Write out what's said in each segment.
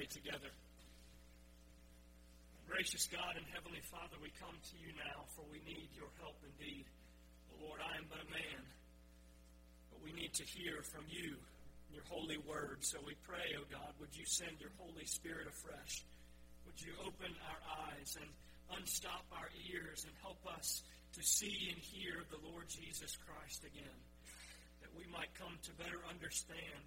pray together. Gracious God and Heavenly Father, we come to you now, for we need your help indeed. Lord, I am but a man, but we need to hear from you, your holy word. So we pray, O oh God, would you send your Holy Spirit afresh? Would you open our eyes and unstop our ears and help us to see and hear the Lord Jesus Christ again, that we might come to better understand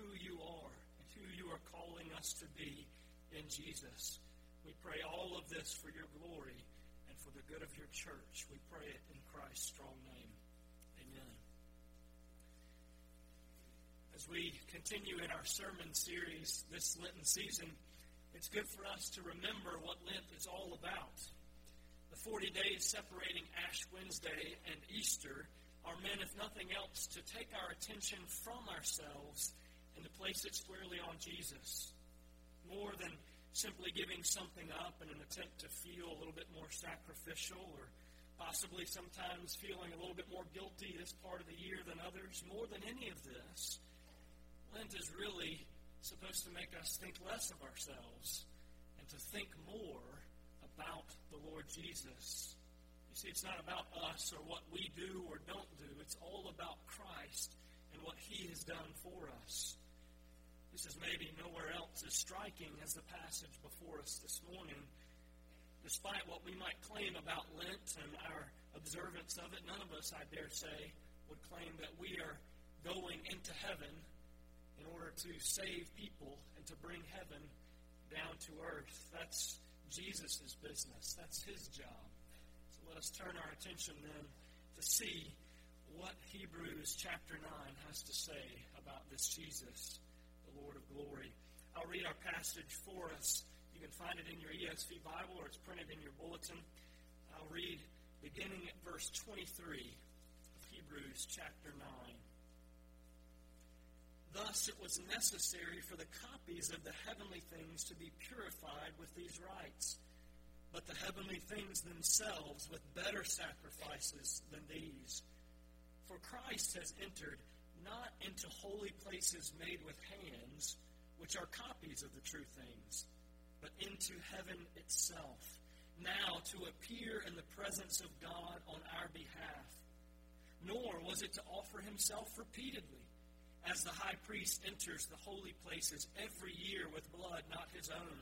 who you are who you are calling us to be in Jesus. We pray all of this for your glory and for the good of your church. We pray it in Christ's strong name. Amen. As we continue in our sermon series this Lenten season, it's good for us to remember what Lent is all about. The 40 days separating Ash Wednesday and Easter are meant, if nothing else, to take our attention from ourselves and to place it squarely on Jesus. More than simply giving something up in an attempt to feel a little bit more sacrificial or possibly sometimes feeling a little bit more guilty this part of the year than others. More than any of this, Lent is really supposed to make us think less of ourselves and to think more about the Lord Jesus. You see, it's not about us or what we do or don't do. It's all about Christ and what He has done for us. Is maybe nowhere else as striking as the passage before us this morning. Despite what we might claim about Lent and our observance of it, none of us, I dare say, would claim that we are going into heaven in order to save people and to bring heaven down to earth. That's Jesus' business. That's his job. So let us turn our attention then to see what Hebrews chapter 9 has to say about this Jesus. Lord of glory. I'll read our passage for us. You can find it in your ESV Bible or it's printed in your bulletin. I'll read beginning at verse 23 of Hebrews chapter 9. Thus it was necessary for the copies of the heavenly things to be purified with these rites, but the heavenly things themselves with better sacrifices than these. For Christ has entered not into holy places made with hands, which are copies of the true things, but into heaven itself, now to appear in the presence of God on our behalf. Nor was it to offer himself repeatedly, as the high priest enters the holy places every year with blood not his own.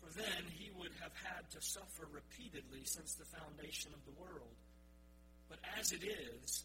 For then he would have had to suffer repeatedly since the foundation of the world. But as it is,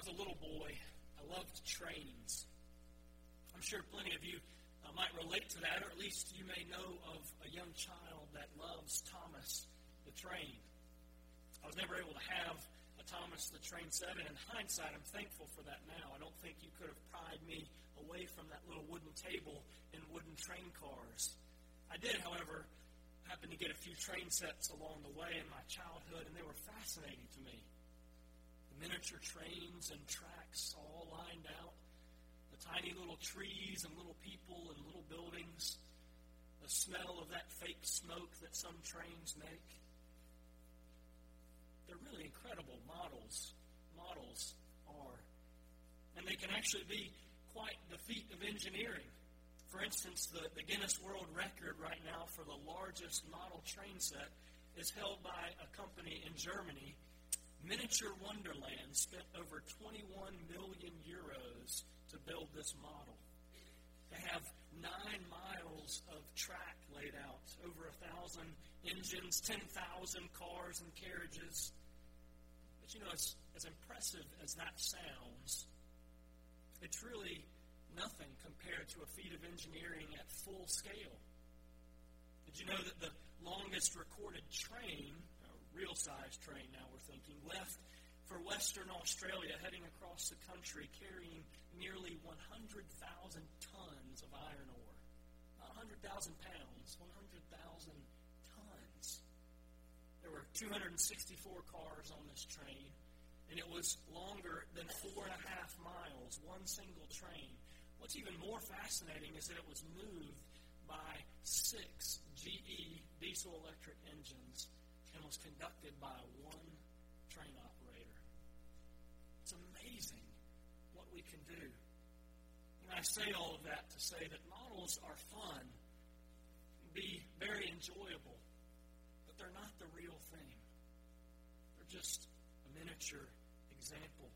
was a little boy, I loved trains. I'm sure plenty of you uh, might relate to that, or at least you may know of a young child that loves Thomas the train. I was never able to have a Thomas the train set, and in hindsight, I'm thankful for that now. I don't think you could have pried me away from that little wooden table and wooden train cars. I did, however, happen to get a few train sets along the way in my childhood, and they were fascinating to me miniature trains and tracks all lined out, the tiny little trees and little people and little buildings, the smell of that fake smoke that some trains make. They're really incredible models. Models are. And they can actually be quite the feat of engineering. For instance, the, the Guinness World Record right now for the largest model train set is held by a company in Germany Miniature Wonderland spent over 21 million euros to build this model. They have nine miles of track laid out, over a thousand engines, 10,000 cars and carriages. But you know, as, as impressive as that sounds, it's really nothing compared to a feat of engineering at full scale. Did you know that the longest recorded train real size train now we're thinking, left for Western Australia heading across the country carrying nearly 100,000 tons of iron ore. Not 100,000 pounds, 100,000 tons. There were 264 cars on this train, and it was longer than four and a half miles, one single train. What's even more fascinating is that it was moved by six GE diesel electric engines and was conducted by one train operator. It's amazing what we can do. And I say all of that to say that models are fun, be very enjoyable, but they're not the real thing. They're just a miniature example.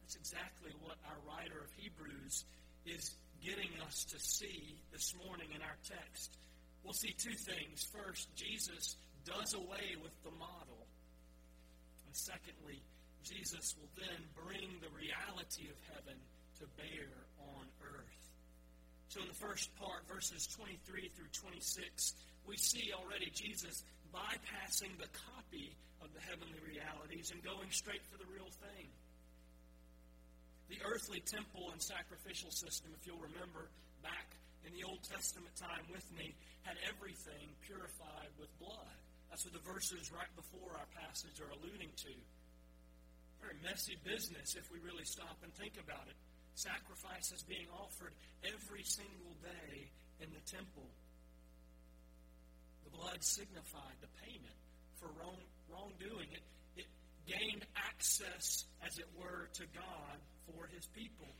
That's exactly what our writer of Hebrews is getting us to see this morning in our text. We'll see two things. First, Jesus does away with the model. And secondly, Jesus will then bring the reality of heaven to bear on earth. So, in the first part, verses 23 through 26, we see already Jesus bypassing the copy of the heavenly realities and going straight for the real thing. The earthly temple and sacrificial system, if you'll remember back in the Old Testament time with me, had everything purified with blood. That's what the verses right before our passage are alluding to. Very messy business if we really stop and think about it. Sacrifices being offered every single day in the temple. The blood signified the payment for wrong, wrongdoing. It, it gained access, as it were, to God for his people.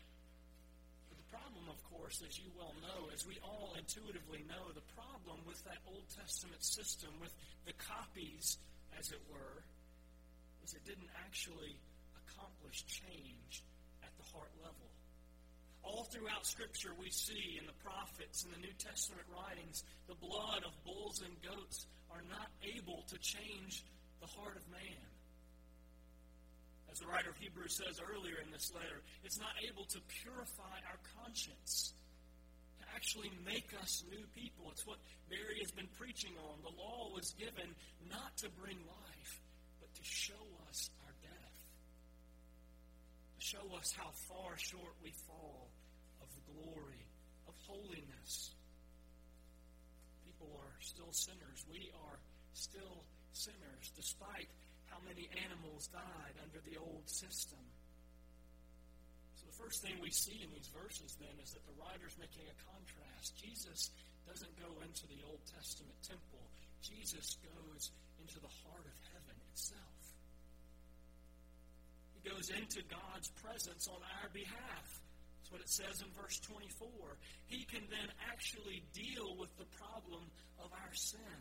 Problem, of course, as you well know, as we all intuitively know, the problem with that Old Testament system, with the copies, as it were, was it didn't actually accomplish change at the heart level. All throughout Scripture, we see in the prophets and the New Testament writings, the blood of bulls and goats are not able to change the heart of man. The writer of Hebrews says earlier in this letter, it's not able to purify our conscience, to actually make us new people. It's what Mary has been preaching on. The law was given not to bring life, but to show us our death, to show us how far short we fall of the glory of holiness. People are still sinners. We are still sinners, despite how many animals died under the old system. So the first thing we see in these verses then is that the writer's making a contrast. Jesus doesn't go into the Old Testament temple. Jesus goes into the heart of heaven itself. He goes into God's presence on our behalf. That's what it says in verse 24. He can then actually deal with the problem of our sin.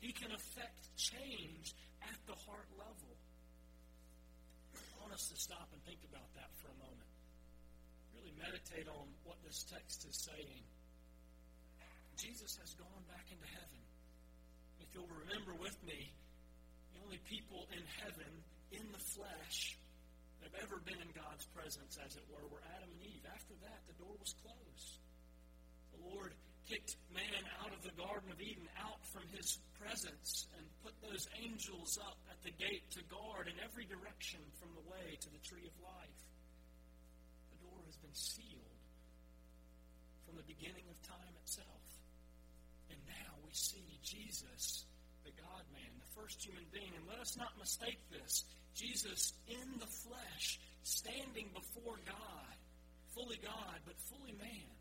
He can affect change at the heart level. I want us to stop and think about that for a moment. Really meditate on what this text is saying. Jesus has gone back into heaven. If you'll remember with me, the only people in heaven, in the flesh, that have ever been in God's presence, as it were, were Adam and Eve. After that, the door was closed. The Lord kicked man out of the Garden of Eden, out from his presence, and put those angels up at the gate to guard in every direction from the way to the tree of life. The door has been sealed from the beginning of time itself. And now we see Jesus, the God man, the first human being. And let us not mistake this. Jesus in the flesh, standing before God, fully God, but fully man,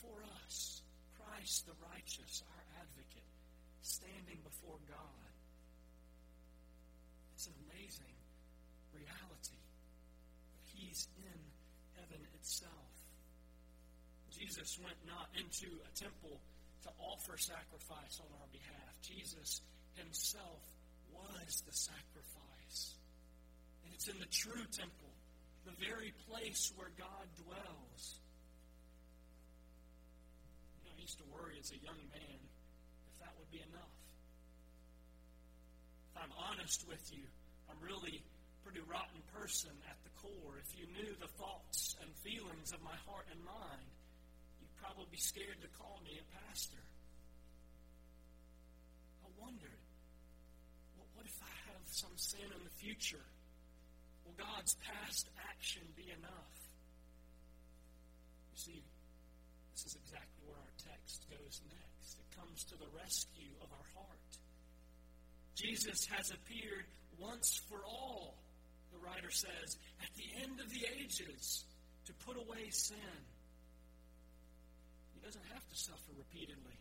for us. Christ the righteous, our advocate, standing before God. It's an amazing reality. He's in heaven itself. Jesus went not into a temple to offer sacrifice on our behalf. Jesus himself was the sacrifice. And it's in the true temple, the very place where God dwells. Used to worry as a young man if that would be enough. If I'm honest with you, I'm really a pretty rotten person at the core. If you knew the thoughts and feelings of my heart and mind, you'd probably be scared to call me a pastor. I wondered, well, what if I have some sin in the future? Will God's past action be enough? You see, this is exactly goes next. It comes to the rescue of our heart. Jesus has appeared once for all, the writer says, at the end of the ages to put away sin. He doesn't have to suffer repeatedly.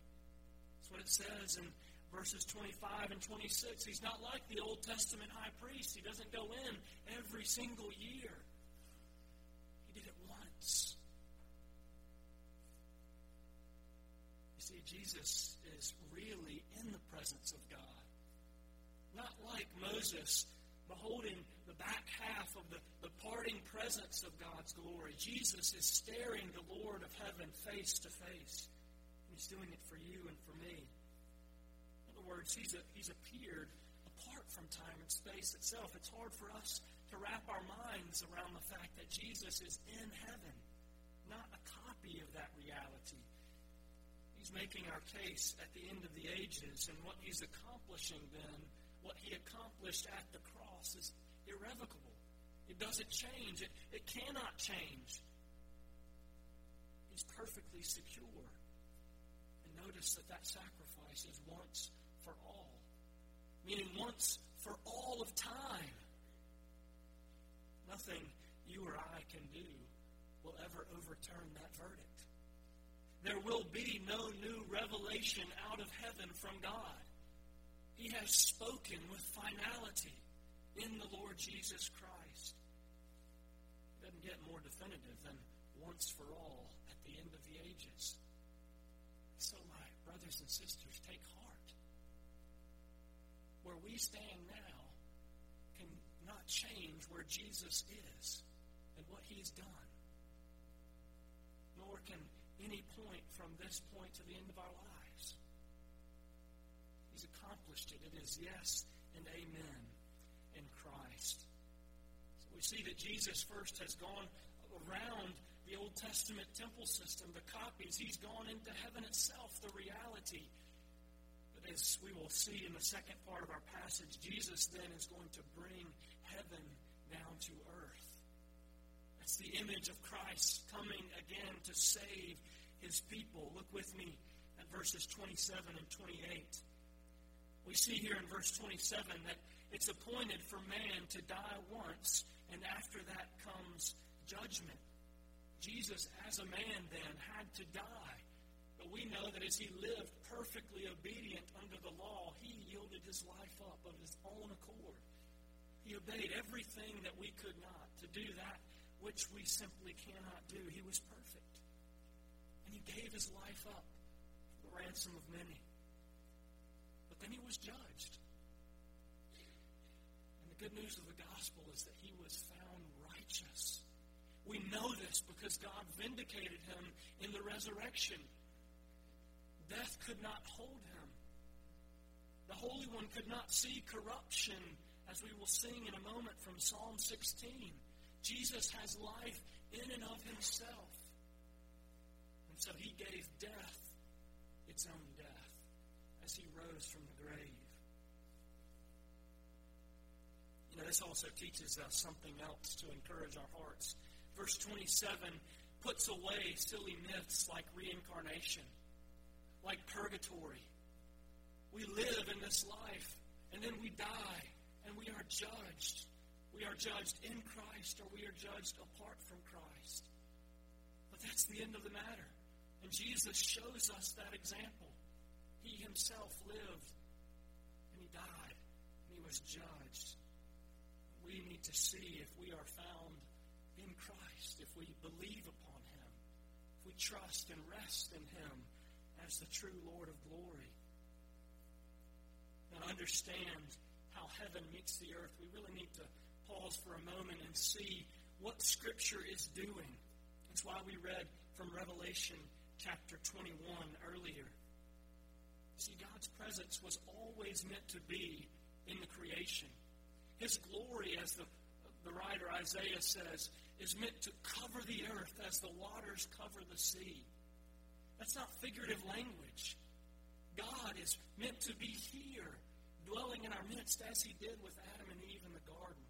That's what it says in verses 25 and 26. He's not like the Old Testament high priest. He doesn't go in every single year. Jesus is really in the presence of God. Not like Moses beholding the back half of the, the parting presence of God's glory. Jesus is staring the Lord of heaven face to face. He's doing it for you and for me. In other words, he's, a, he's appeared apart from time and space itself. It's hard for us to wrap our minds around the fact that Jesus is in heaven, not a copy of that reality. Making our case at the end of the ages, and what he's accomplishing then, what he accomplished at the cross, is irrevocable. It doesn't change. It, it cannot change. He's perfectly secure. And notice that that sacrifice is once for all, meaning once for all of time. Nothing you or I can do will ever overturn that verdict. There will be no new revelation out of heaven from God. He has spoken with finality in the Lord Jesus Christ. It doesn't get more definitive than once for all at the end of the ages. So, my brothers and sisters, take heart. Where we stand now can not change where Jesus is and what he's done. Nor can any point from this point to the end of our lives. He's accomplished it. It is yes and amen in Christ. So we see that Jesus first has gone around the Old Testament temple system, the copies. He's gone into heaven itself, the reality. But as we will see in the second part of our passage, Jesus then is going to bring heaven down to earth. That's the image of Christ coming again to save his people. Look with me at verses 27 and 28. We see here in verse 27 that it's appointed for man to die once, and after that comes judgment. Jesus, as a man then, had to die. But we know that as he lived perfectly obedient under the law, he yielded his life up of his own accord. He obeyed everything that we could not to do that which we simply cannot do. He was perfect. And he gave his life up for the ransom of many. But then he was judged. And the good news of the gospel is that he was found righteous. We know this because God vindicated him in the resurrection. Death could not hold him. The Holy One could not see corruption, as we will sing in a moment from Psalm 16. Jesus has life in and of himself. And so he gave death its own death as he rose from the grave. You know, this also teaches us something else to encourage our hearts. Verse 27 puts away silly myths like reincarnation, like purgatory. We live in this life, and then we die, and we are judged. We are judged in Christ or we are judged apart from Christ. But that's the end of the matter. And Jesus shows us that example. He himself lived and he died and he was judged. We need to see if we are found in Christ, if we believe upon him, if we trust and rest in him as the true Lord of glory. And understand how heaven meets the earth, we really need to pause for a moment and see what Scripture is doing. That's why we read from Revelation chapter 21 earlier. See, God's presence was always meant to be in the creation. His glory, as the, the writer Isaiah says, is meant to cover the earth as the waters cover the sea. That's not figurative language. God is meant to be here, dwelling in our midst as he did with Adam and Eve in the garden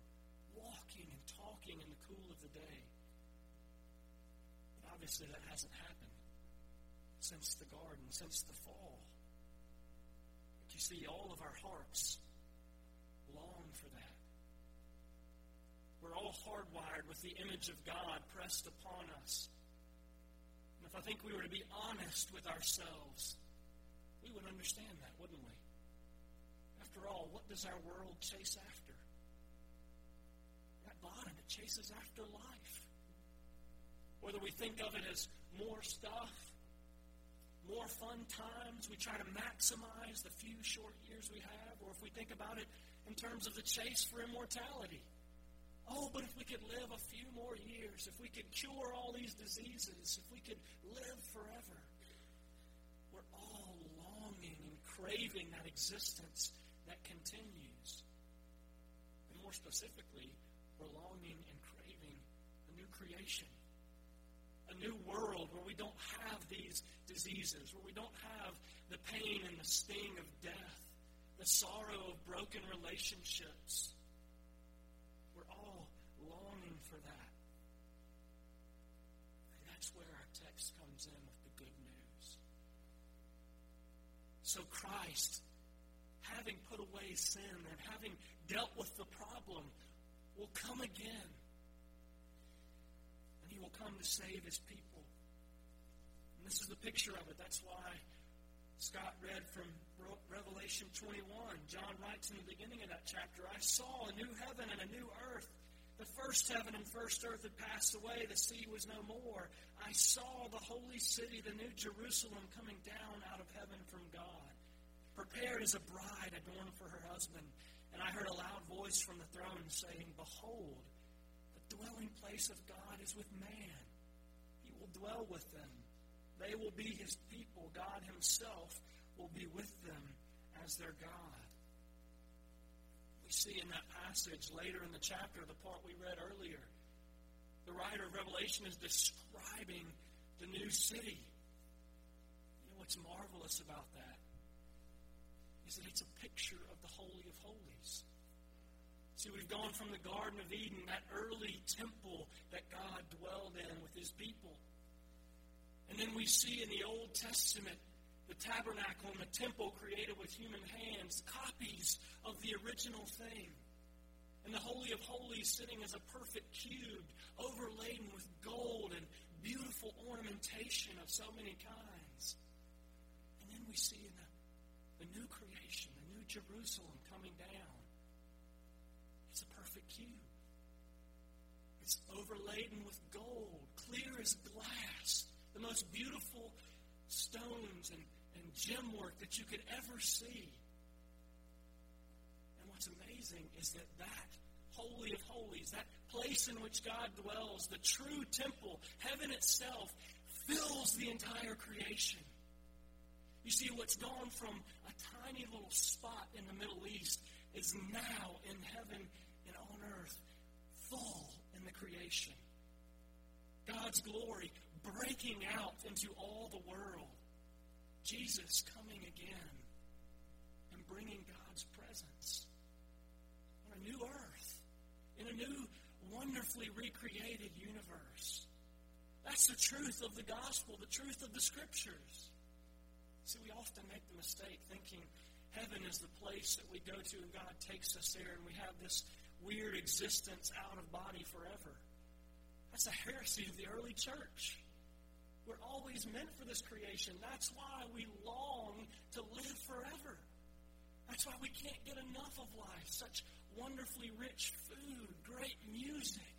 walking and talking in the cool of the day. But obviously, that hasn't happened since the garden, since the fall. But you see, all of our hearts long for that. We're all hardwired with the image of God pressed upon us. And if I think we were to be honest with ourselves, we would understand that, wouldn't we? After all, what does our world chase after? Bottom, it chases after life. Whether we think of it as more stuff, more fun times, we try to maximize the few short years we have, or if we think about it in terms of the chase for immortality. Oh, but if we could live a few more years, if we could cure all these diseases, if we could live forever, we're all longing and craving that existence that continues. And more specifically, we're longing and craving a new creation, a new world where we don't have these diseases, where we don't have the pain and the sting of death, the sorrow of broken relationships. We're all longing for that. And that's where our text comes in with the good news. So Christ, having put away sin and having dealt with the problem, will come again. And he will come to save his people. And this is the picture of it. That's why Scott read from Revelation 21. John writes in the beginning of that chapter I saw a new heaven and a new earth. The first heaven and first earth had passed away, the sea was no more. I saw the holy city, the new Jerusalem, coming down out of heaven from God, prepared as a bride adorned for her husband. And I heard a loud voice from the throne saying, Behold, the dwelling place of God is with man. He will dwell with them. They will be his people. God himself will be with them as their God. We see in that passage later in the chapter, the part we read earlier, the writer of Revelation is describing the new city. You know what's marvelous about that? Is that it's a picture of the Holy of Holies. See, we've gone from the Garden of Eden, that early temple that God dwelled in with his people. And then we see in the Old Testament the tabernacle and the temple created with human hands, copies of the original thing. And the Holy of Holies sitting as a perfect cube, overladen with gold and beautiful ornamentation of so many kinds. And then we see in the, new creation, the new Jerusalem coming down. It's a perfect cube. It's overladen with gold, clear as glass, the most beautiful stones and and gem work that you could ever see. And what's amazing is that that Holy of Holies, that place in which God dwells, the true temple, heaven itself, fills the entire creation. You see, what's gone from a tiny little spot in the Middle East is now in heaven and on earth, full in the creation. God's glory breaking out into all the world. Jesus coming again and bringing God's presence on a new earth, in a new, wonderfully recreated universe. That's the truth of the gospel, the truth of the scriptures. See, we often make the mistake thinking heaven is the place that we go to and God takes us there and we have this weird existence out of body forever. That's a heresy of the early church. We're always meant for this creation. That's why we long to live forever. That's why we can't get enough of life. Such wonderfully rich food, great music.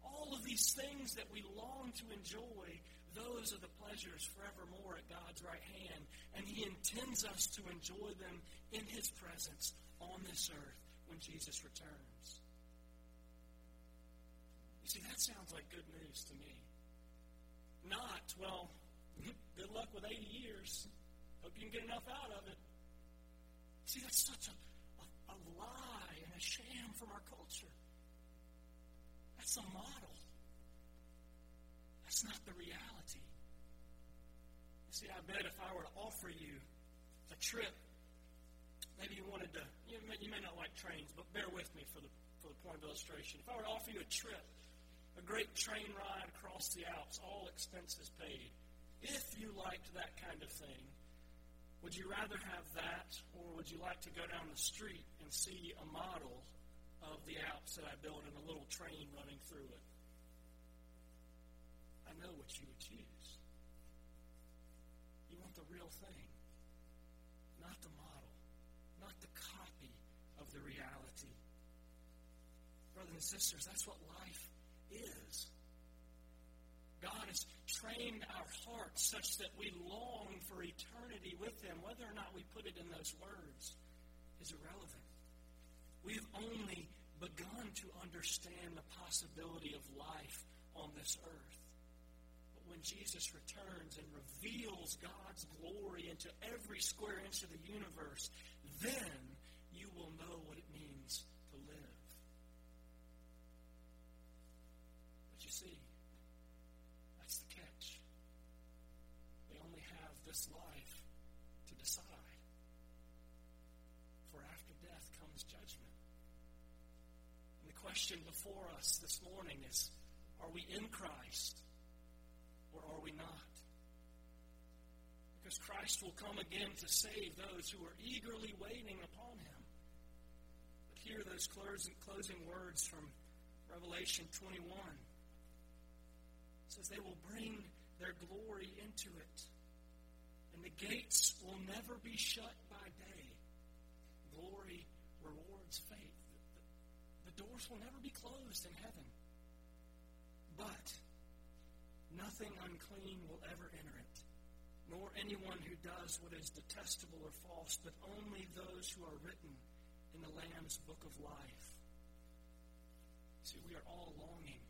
All of these things that we long to enjoy, those are the pleasures forevermore at God's right hand. And He intends us to enjoy them in His presence on this earth when Jesus returns. You see, that sounds like good news to me not, well, good luck with 80 years. Hope you can get enough out of it. See, that's such a, a, a lie and a sham from our culture. That's a model. That's not the reality. You see, I bet if I were to offer you a trip, maybe you wanted to, you may, you may not like trains, but bear with me for the, for the point of illustration, if I were to offer you a trip, a great train ride across the Alps, all expenses paid, if you liked that kind of thing, would you rather have that, or would you like to go down the street and see a model of the Alps that I built and a little train running through it? I know what you would choose. You want the real thing, not the model, not the copy of the reality. Brothers and sisters, that's what life is. God has trained our hearts such that we long for eternity with Him. Whether or not we put it in those words is irrelevant. We've only begun to understand the possibility of life on this earth. When Jesus returns and reveals God's glory into every square inch of the universe, then you will know what it means to live. But you see, that's the catch. We only have this life to decide. For after death comes judgment. And the question before us this morning is are we in Christ or are we not? Because Christ will come again to save those who are eagerly waiting upon him. But hear those closing words from Revelation 21 says they will bring their glory into it. And the gates will never be shut by day. Glory rewards faith. The doors will never be closed in heaven. But nothing unclean will ever enter it, nor anyone who does what is detestable or false, but only those who are written in the Lamb's book of life. See, we are all longing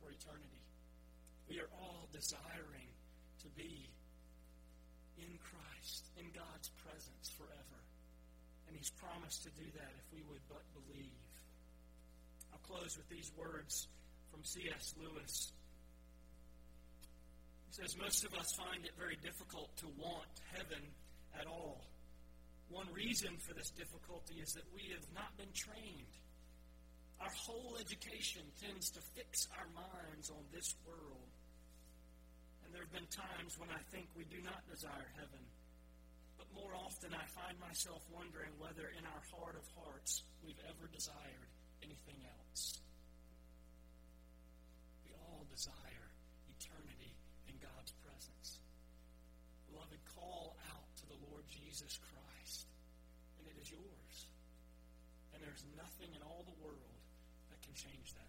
for eternity. We are all desiring to be in Christ, in God's presence forever. And He's promised to do that if we would but believe. I'll close with these words from C.S. Lewis. He says, Most of us find it very difficult to want heaven at all. One reason for this difficulty is that we have not been trained. Our whole education tends to fix our minds on this world and there have been times when I think we do not desire heaven. But more often I find myself wondering whether in our heart of hearts we've ever desired anything else. We all desire call out to the Lord Jesus Christ, and it is yours. And there's nothing in all the world that can change that.